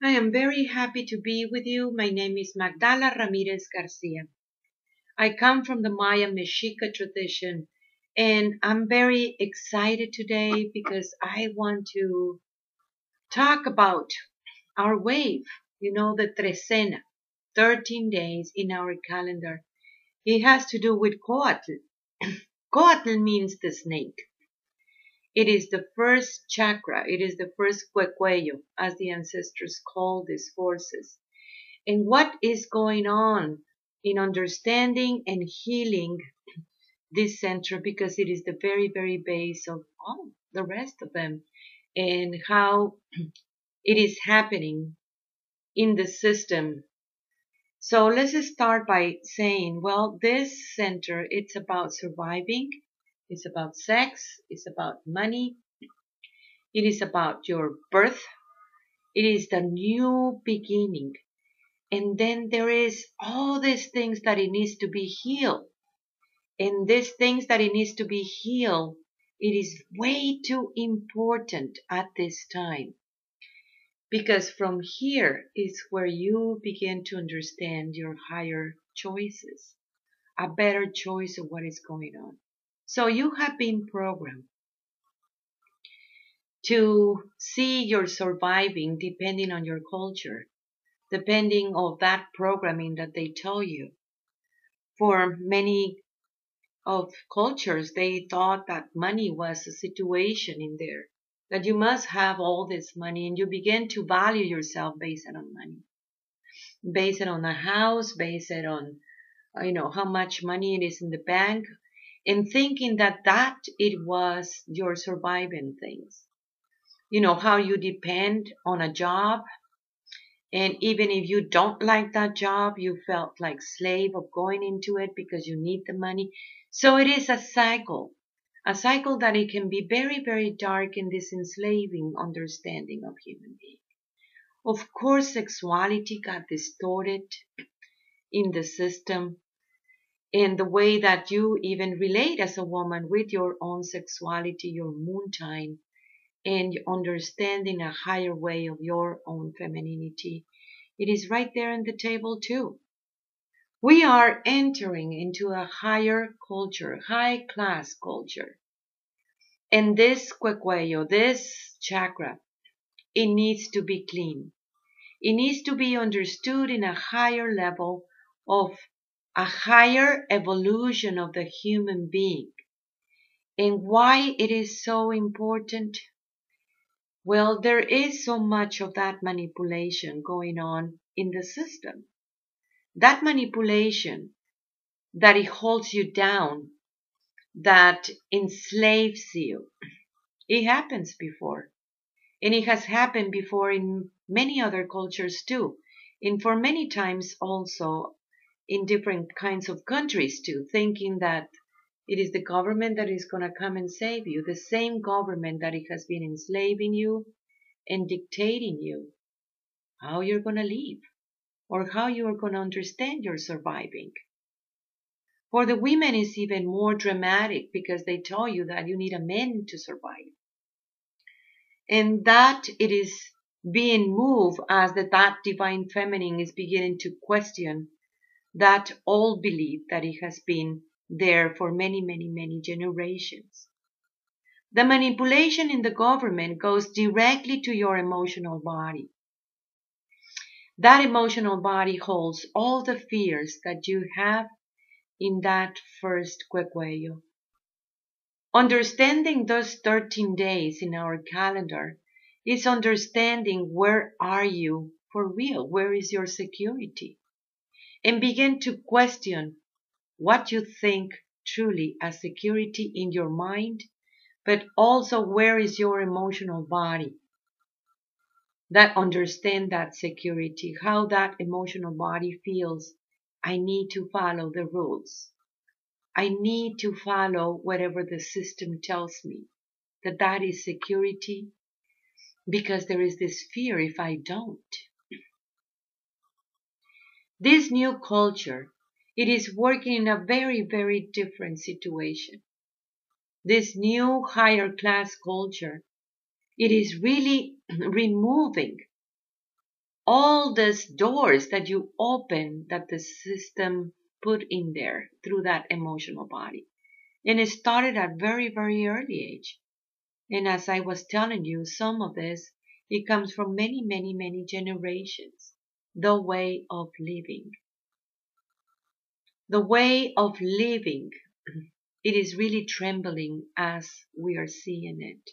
I am very happy to be with you. My name is Magdala Ramirez Garcia. I come from the Maya Mexica tradition and I'm very excited today because I want to talk about our wave, you know, the trecena, 13 days in our calendar. It has to do with Coatl. Coatl means the snake. It is the first chakra. It is the first cuecuello, as the ancestors call these forces. And what is going on in understanding and healing this center because it is the very, very base of all the rest of them and how it is happening in the system. So let's start by saying, well, this center, it's about surviving it's about sex. It's about money. It is about your birth. It is the new beginning. And then there is all these things that it needs to be healed. And these things that it needs to be healed, it is way too important at this time. Because from here is where you begin to understand your higher choices, a better choice of what is going on. So you have been programmed to see your surviving depending on your culture, depending on that programming that they tell you. For many of cultures, they thought that money was a situation in there, that you must have all this money and you begin to value yourself based on money, based on a house, based on, you know, how much money it is in the bank, and thinking that that it was your surviving things. You know, how you depend on a job. And even if you don't like that job, you felt like slave of going into it because you need the money. So it is a cycle, a cycle that it can be very, very dark in this enslaving understanding of human being. Of course, sexuality got distorted in the system in the way that you even relate as a woman with your own sexuality, your moon time, and understanding a higher way of your own femininity. It is right there on the table too. We are entering into a higher culture, high class culture. And this cuecuello, this chakra, it needs to be clean. It needs to be understood in a higher level of a higher evolution of the human being. And why it is so important? Well, there is so much of that manipulation going on in the system. That manipulation that it holds you down, that enslaves you. It happens before. And it has happened before in many other cultures too. And for many times also in different kinds of countries too, thinking that it is the government that is going to come and save you, the same government that it has been enslaving you and dictating you how you're going to live or how you are going to understand your surviving. For the women is even more dramatic because they tell you that you need a man to survive. And that it is being moved as that, that divine feminine is beginning to question that old belief that it has been there for many, many, many generations. The manipulation in the government goes directly to your emotional body. That emotional body holds all the fears that you have in that first cuecuello. Understanding those 13 days in our calendar is understanding where are you for real? Where is your security? And begin to question what you think truly as security in your mind, but also where is your emotional body that understand that security, how that emotional body feels. I need to follow the rules. I need to follow whatever the system tells me that that is security because there is this fear if I don't. This new culture, it is working in a very, very different situation. This new higher class culture, it is really removing all these doors that you open that the system put in there through that emotional body. And it started at very, very early age. And as I was telling you, some of this, it comes from many, many, many generations. The way of living. The way of living. It is really trembling as we are seeing it.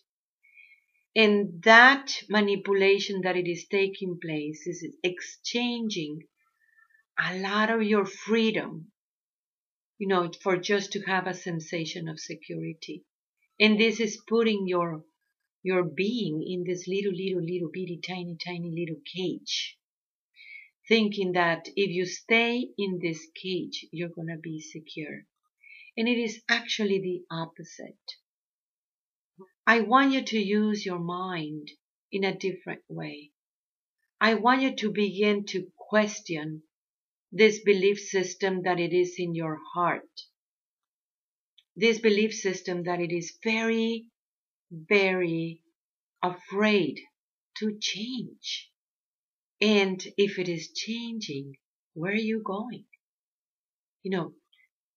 And that manipulation that it is taking place is exchanging a lot of your freedom, you know, for just to have a sensation of security. And this is putting your your being in this little, little, little bitty, tiny, tiny little cage. Thinking that if you stay in this cage, you're gonna be secure. And it is actually the opposite. I want you to use your mind in a different way. I want you to begin to question this belief system that it is in your heart. This belief system that it is very, very afraid to change. And if it is changing, where are you going? You know,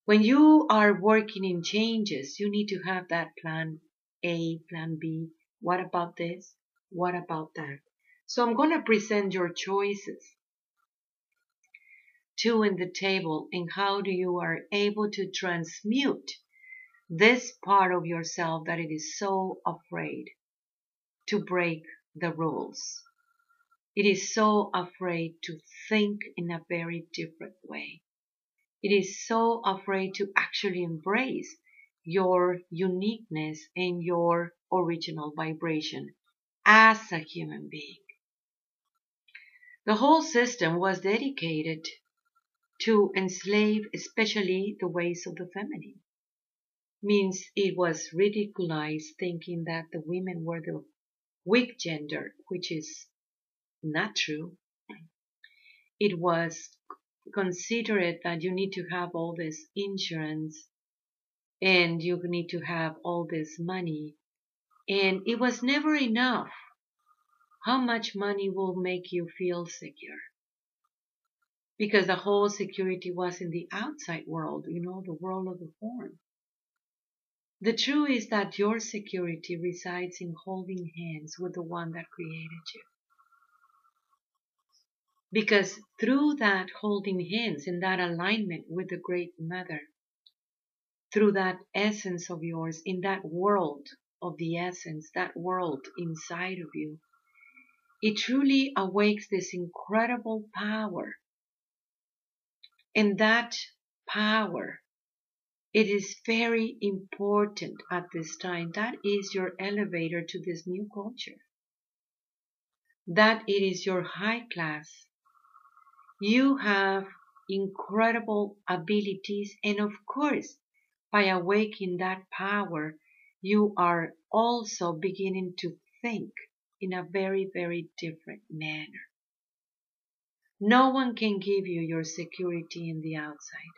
when you are working in changes, you need to have that plan a, plan B. What about this? What about that? So I'm going to present your choices. Two in the table and how do you are able to transmute this part of yourself that it is so afraid to break the rules. It is so afraid to think in a very different way. It is so afraid to actually embrace your uniqueness and your original vibration as a human being. The whole system was dedicated to enslave especially the ways of the feminine. Means it was ridiculized thinking that the women were the weak gender, which is not true. It was considered that you need to have all this insurance and you need to have all this money. And it was never enough. How much money will make you feel secure? Because the whole security was in the outside world, you know, the world of the form. The truth is that your security resides in holding hands with the one that created you. Because through that holding hands in that alignment with the Great Mother, through that essence of yours, in that world of the essence, that world inside of you, it truly awakes this incredible power. And that power, it is very important at this time. That is your elevator to this new culture. That it is your high class. You have incredible abilities and of course by awakening that power, you are also beginning to think in a very, very different manner. No one can give you your security in the outside,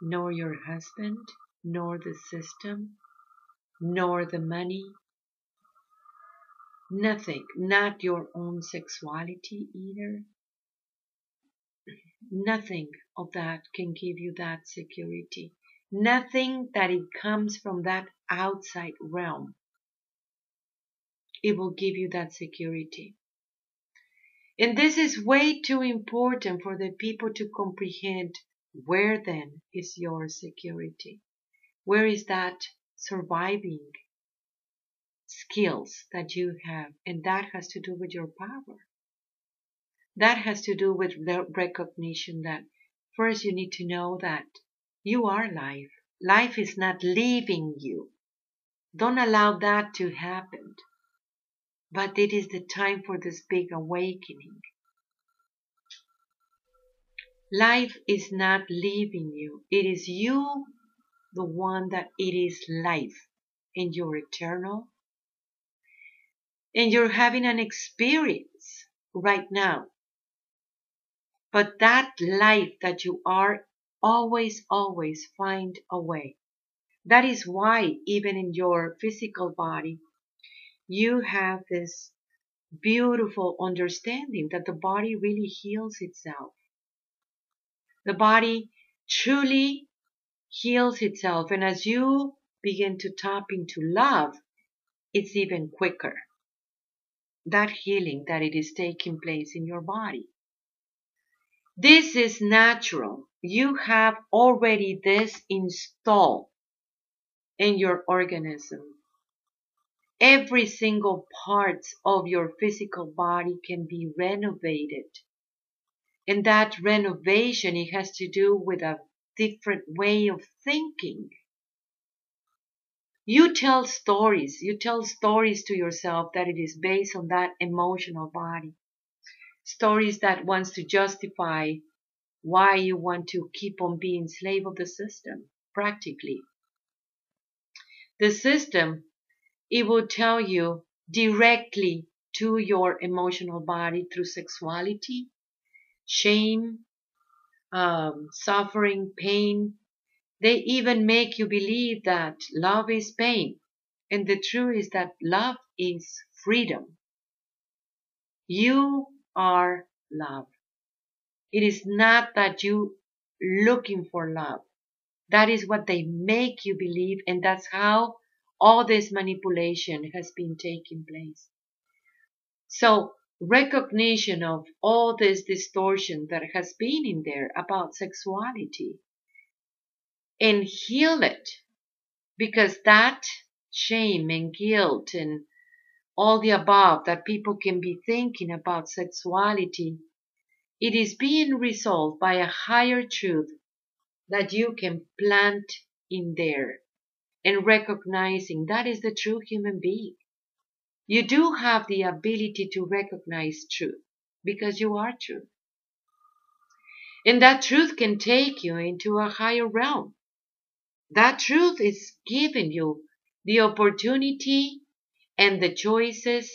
nor your husband, nor the system, nor the money. Nothing, not your own sexuality either. Nothing of that can give you that security. Nothing that it comes from that outside realm. It will give you that security. And this is way too important for the people to comprehend where then is your security? Where is that surviving skills that you have? And that has to do with your power. That has to do with the recognition that first you need to know that you are life. Life is not leaving you. Don't allow that to happen. But it is the time for this big awakening. Life is not leaving you. It is you, the one that it is life, and you're eternal. And you're having an experience right now. But that life that you are always, always find a way. That is why even in your physical body, you have this beautiful understanding that the body really heals itself. The body truly heals itself. And as you begin to tap into love, it's even quicker. That healing that it is taking place in your body. This is natural. You have already this installed in your organism. Every single part of your physical body can be renovated. And that renovation, it has to do with a different way of thinking. You tell stories. You tell stories to yourself that it is based on that emotional body. Stories that wants to justify why you want to keep on being slave of the system, practically. The system, it will tell you directly to your emotional body through sexuality, shame, um, suffering, pain. They even make you believe that love is pain. And the truth is that love is freedom. You are love. It is not that you looking for love. That is what they make you believe, and that's how all this manipulation has been taking place. So, recognition of all this distortion that has been in there about sexuality and heal it because that shame and guilt and all the above that people can be thinking about sexuality, it is being resolved by a higher truth that you can plant in there and recognizing that is the true human being. You do have the ability to recognize truth because you are truth. And that truth can take you into a higher realm. That truth is giving you the opportunity and the choices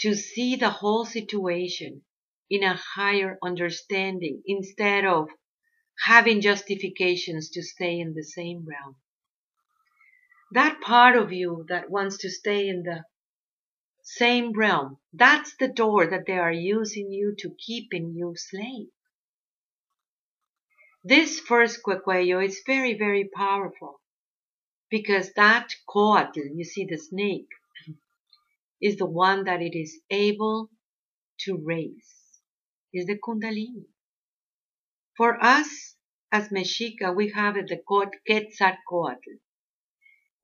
to see the whole situation in a higher understanding instead of having justifications to stay in the same realm. That part of you that wants to stay in the same realm, that's the door that they are using you to keep in you slave. This first Cuecuello is very, very powerful because that coatl, you see the snake, is the one that it is able to raise, is the Kundalini. For us, as Mexica, we have the Quetzalcoatl.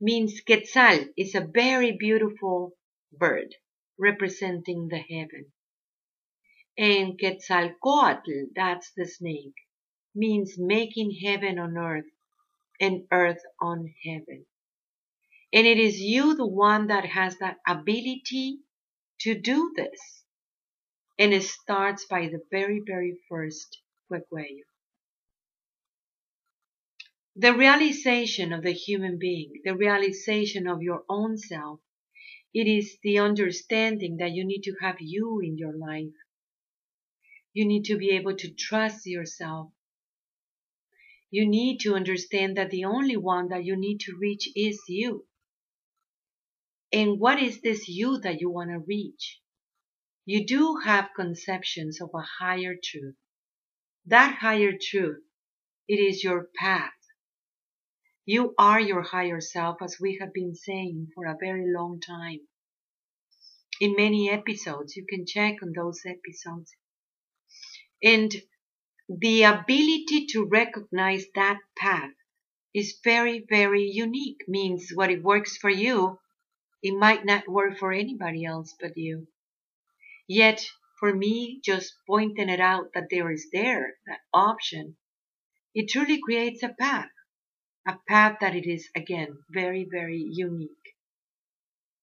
Means Quetzal is a very beautiful bird representing the heaven. And Quetzalcoatl, that's the snake, means making heaven on earth and earth on heaven. And it is you, the one that has that ability to do this. And it starts by the very, very first Cuecuello. The realization of the human being, the realization of your own self, it is the understanding that you need to have you in your life. You need to be able to trust yourself. You need to understand that the only one that you need to reach is you. And what is this you that you want to reach? You do have conceptions of a higher truth. That higher truth, it is your path. You are your higher self, as we have been saying for a very long time. In many episodes, you can check on those episodes. And the ability to recognize that path is very, very unique. Means what it works for you, it might not work for anybody else but you. Yet for me, just pointing it out that there is there, that option, it truly creates a path, a path that it is, again, very, very unique.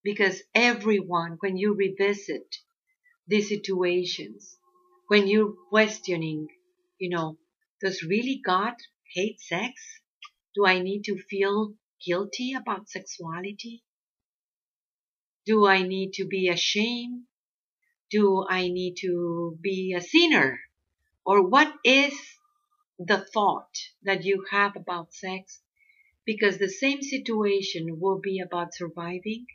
Because everyone, when you revisit these situations, when you're questioning, you know, does really God hate sex? Do I need to feel guilty about sexuality? Do I need to be ashamed do I need to be a sinner? Or what is the thought that you have about sex? Because the same situation will be about surviving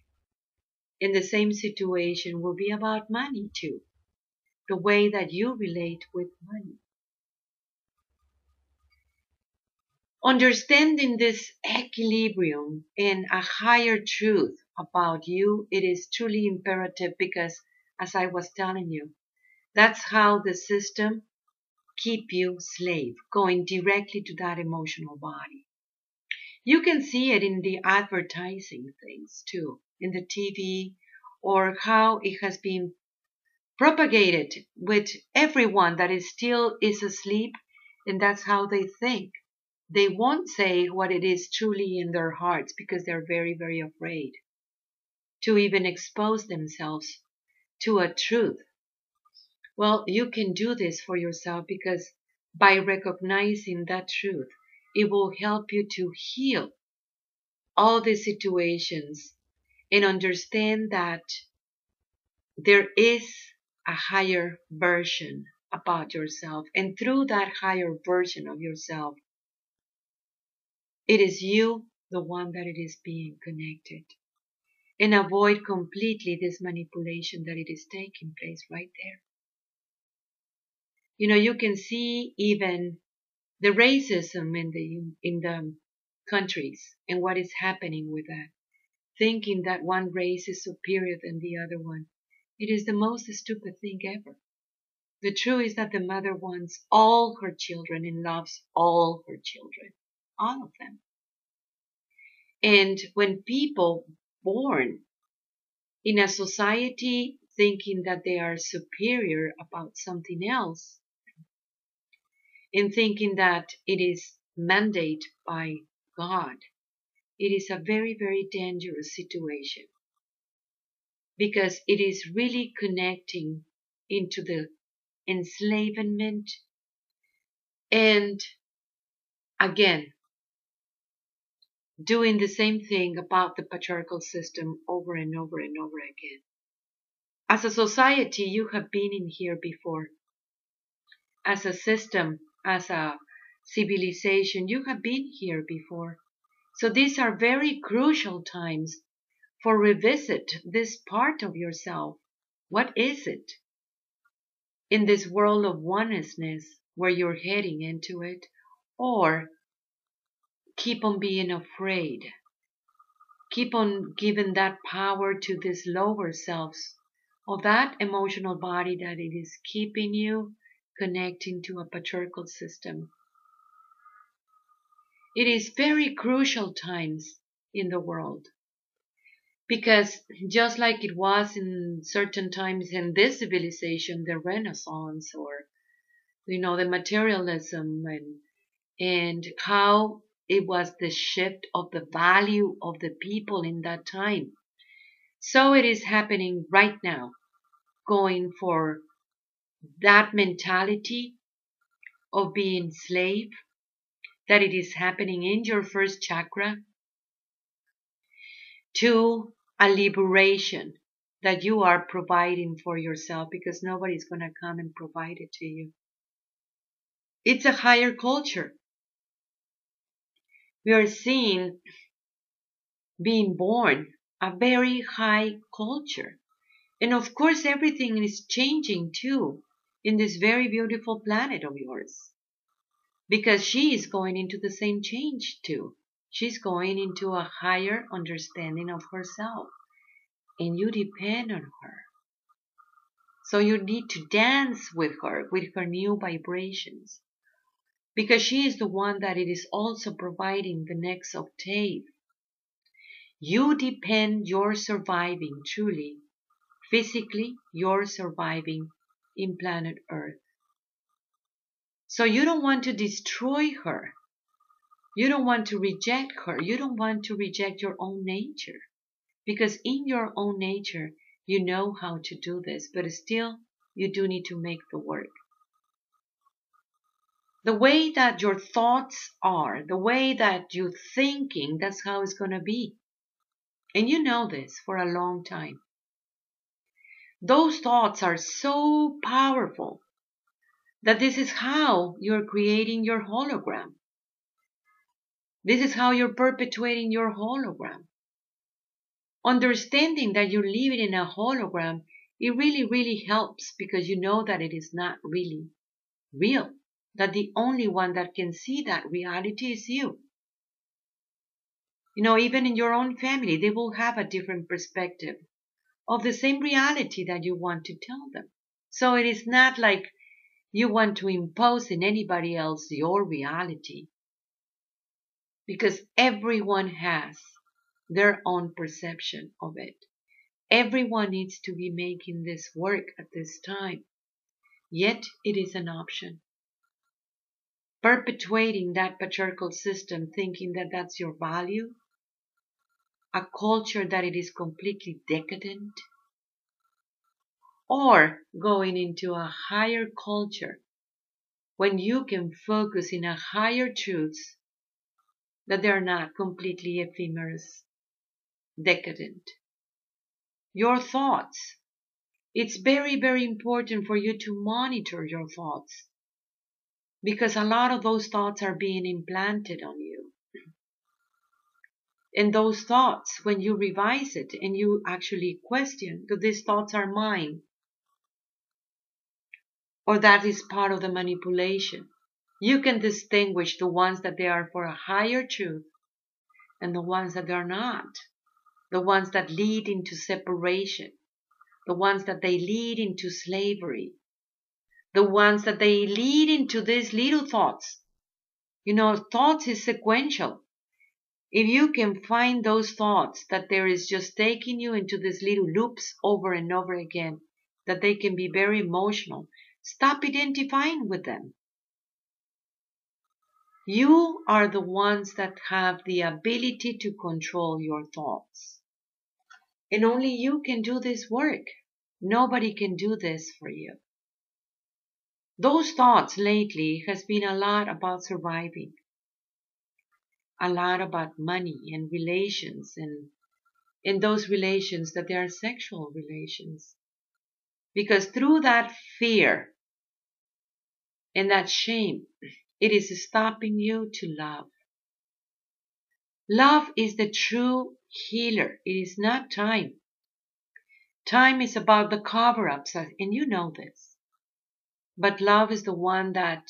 in the same situation will be about money too. The way that you relate with money. Understanding this equilibrium and a higher truth about you, it is truly imperative because, as I was telling you, that's how the system keep you slave, going directly to that emotional body. You can see it in the advertising things too, in the TV, or how it has been propagated with everyone that is still is asleep, and that's how they think. They won't say what it is truly in their hearts because they're very, very afraid to even expose themselves to a truth. Well, you can do this for yourself because by recognizing that truth, it will help you to heal all the situations and understand that there is a higher version about yourself. And through that higher version of yourself, it is you, the one that it is being connected. And avoid completely this manipulation that it is taking place right there. You know, you can see even the racism in the in the countries and what is happening with that. Thinking that one race is superior than the other one. It is the most stupid thing ever. The truth is that the mother wants all her children and loves all her children. All of them. And when people born in a society thinking that they are superior about something else, in thinking that it is mandate by God, it is a very, very dangerous situation because it is really connecting into the enslavement and again doing the same thing about the patriarchal system over and over and over again. As a society, you have been in here before. As a system, as a civilization. You have been here before. So these are very crucial times for revisit this part of yourself. What is it? In this world of oneness where you're heading into it, or keep on being afraid. Keep on giving that power to this lower selves of that emotional body that it is keeping you connecting to a patriarchal system. It is very crucial times in the world because just like it was in certain times in this civilization, the Renaissance or you know the materialism and and how it was the shift of the value of the people in that time. So it is happening right now, going for that mentality of being slave, that it is happening in your first chakra, to a liberation that you are providing for yourself because nobody's going to come and provide it to you. It's a higher culture. We are seeing being born a very high culture. And of course, everything is changing too in this very beautiful planet of yours. Because she is going into the same change too. She's going into a higher understanding of herself. And you depend on her. So you need to dance with her, with her new vibrations. Because she is the one that it is also providing the next octave. You depend your surviving truly. Physically, you're surviving in planet Earth. So you don't want to destroy her. You don't want to reject her. You don't want to reject your own nature. Because in your own nature, you know how to do this, but still, you do need to make the work. The way that your thoughts are, the way that you're thinking, that's how it's going to be. And you know this for a long time. Those thoughts are so powerful that this is how you're creating your hologram. This is how you're perpetuating your hologram. understanding that you're living in a hologram, it really, really helps because you know that it is not really real. That the only one that can see that reality is you. You know, even in your own family, they will have a different perspective of the same reality that you want to tell them. So it is not like you want to impose in anybody else your reality. Because everyone has their own perception of it. Everyone needs to be making this work at this time. Yet it is an option. Perpetuating that patriarchal system, thinking that that's your value, a culture that it is completely decadent, or going into a higher culture when you can focus in a higher truths that they're not completely ephemeral decadent. Your thoughts. It's very, very important for you to monitor your thoughts because a lot of those thoughts are being implanted on you. And those thoughts, when you revise it and you actually question that these thoughts are mine, or that is part of the manipulation, you can distinguish the ones that they are for a higher truth and the ones that they are not. The ones that lead into separation, the ones that they lead into slavery, the ones that they lead into these little thoughts. You know, thoughts is sequential. If you can find those thoughts that there is just taking you into these little loops over and over again, that they can be very emotional, stop identifying with them. You are the ones that have the ability to control your thoughts. And only you can do this work. Nobody can do this for you. Those thoughts lately has been a lot about surviving. A lot about money and relations and in those relations that they are sexual relations. Because through that fear and that shame, it is stopping you to love. Love is the true healer. It is not time. Time is about the cover ups, and you know this. But love is the one that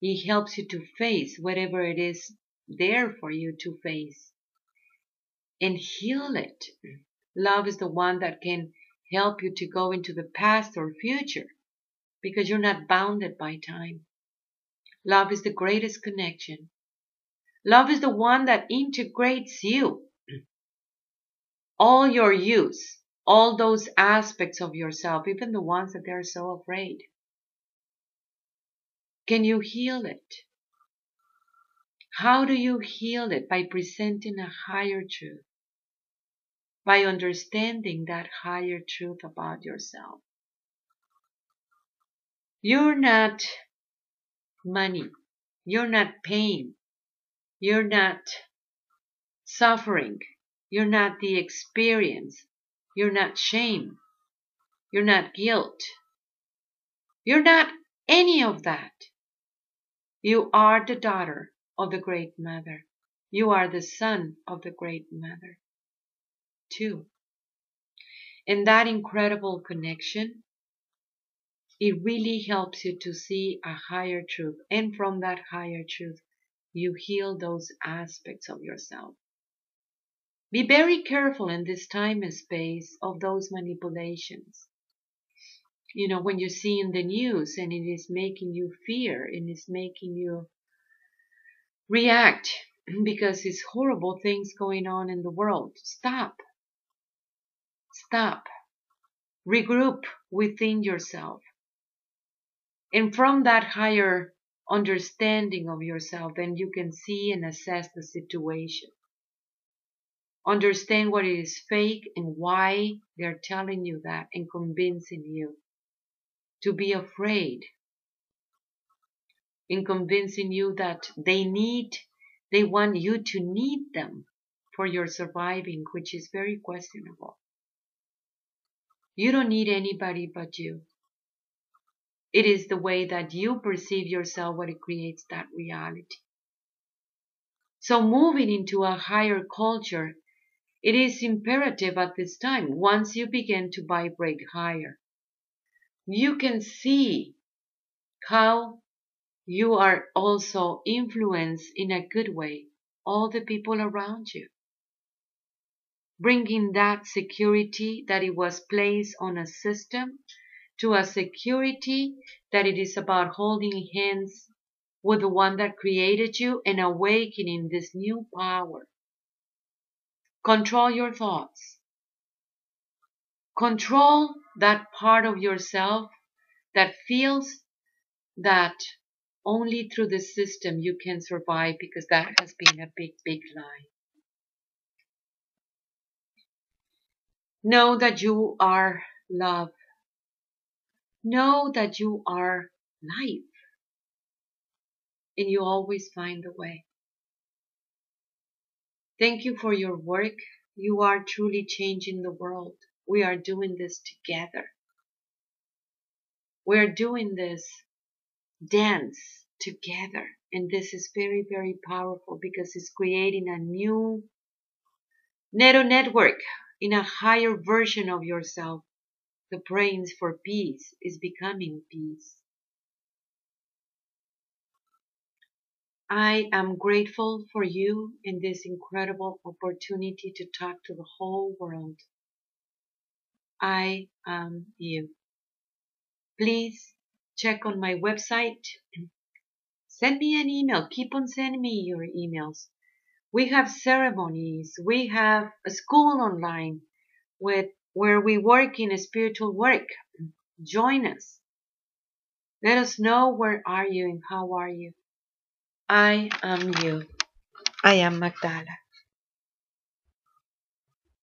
He helps you to face whatever it is there for you to face and heal it. Love is the one that can help you to go into the past or future because you're not bounded by time. Love is the greatest connection. Love is the one that integrates you all your use, all those aspects of yourself, even the ones that they're so afraid. Can you heal it? How do you heal it? By presenting a higher truth. By understanding that higher truth about yourself. You're not money. You're not pain. You're not suffering. You're not the experience. You're not shame. You're not guilt. You're not any of that. You are the daughter of the Great Mother. You are the son of the Great Mother, too. And that incredible connection, it really helps you to see a higher truth. And from that higher truth, you heal those aspects of yourself. Be very careful in this time and space of those manipulations. You know, when you see in the news and it is making you fear and it's making you react because it's horrible things going on in the world. Stop. Stop. Regroup within yourself. And from that higher understanding of yourself, then you can see and assess the situation understand what is fake and why they're telling you that and convincing you to be afraid in convincing you that they need they want you to need them for your surviving which is very questionable. You don't need anybody but you. It is the way that you perceive yourself what it creates that reality. So moving into a higher culture It is imperative at this time, once you begin to vibrate higher, you can see how you are also influenced in a good way all the people around you bringing that security that it was placed on a system to a security that it is about holding hands with the one that created you and awakening this new power. Control your thoughts. Control that part of yourself that feels that only through the system you can survive because that has been a big, big lie. Know that you are love. Know that you are life. And you always find a way. Thank you for your work. You are truly changing the world. We are doing this together. We are doing this dance together. And this is very, very powerful because it's creating a new Neto network in a higher version of yourself. The brains for peace is becoming peace. I am grateful for you in this incredible opportunity to talk to the whole world. I am you. Please check on my website. Send me an email. Keep on sending me your emails. We have ceremonies. We have a school online with where we work in a spiritual work. Join us. Let us know where are you and how are you. I am you. I am Magdala.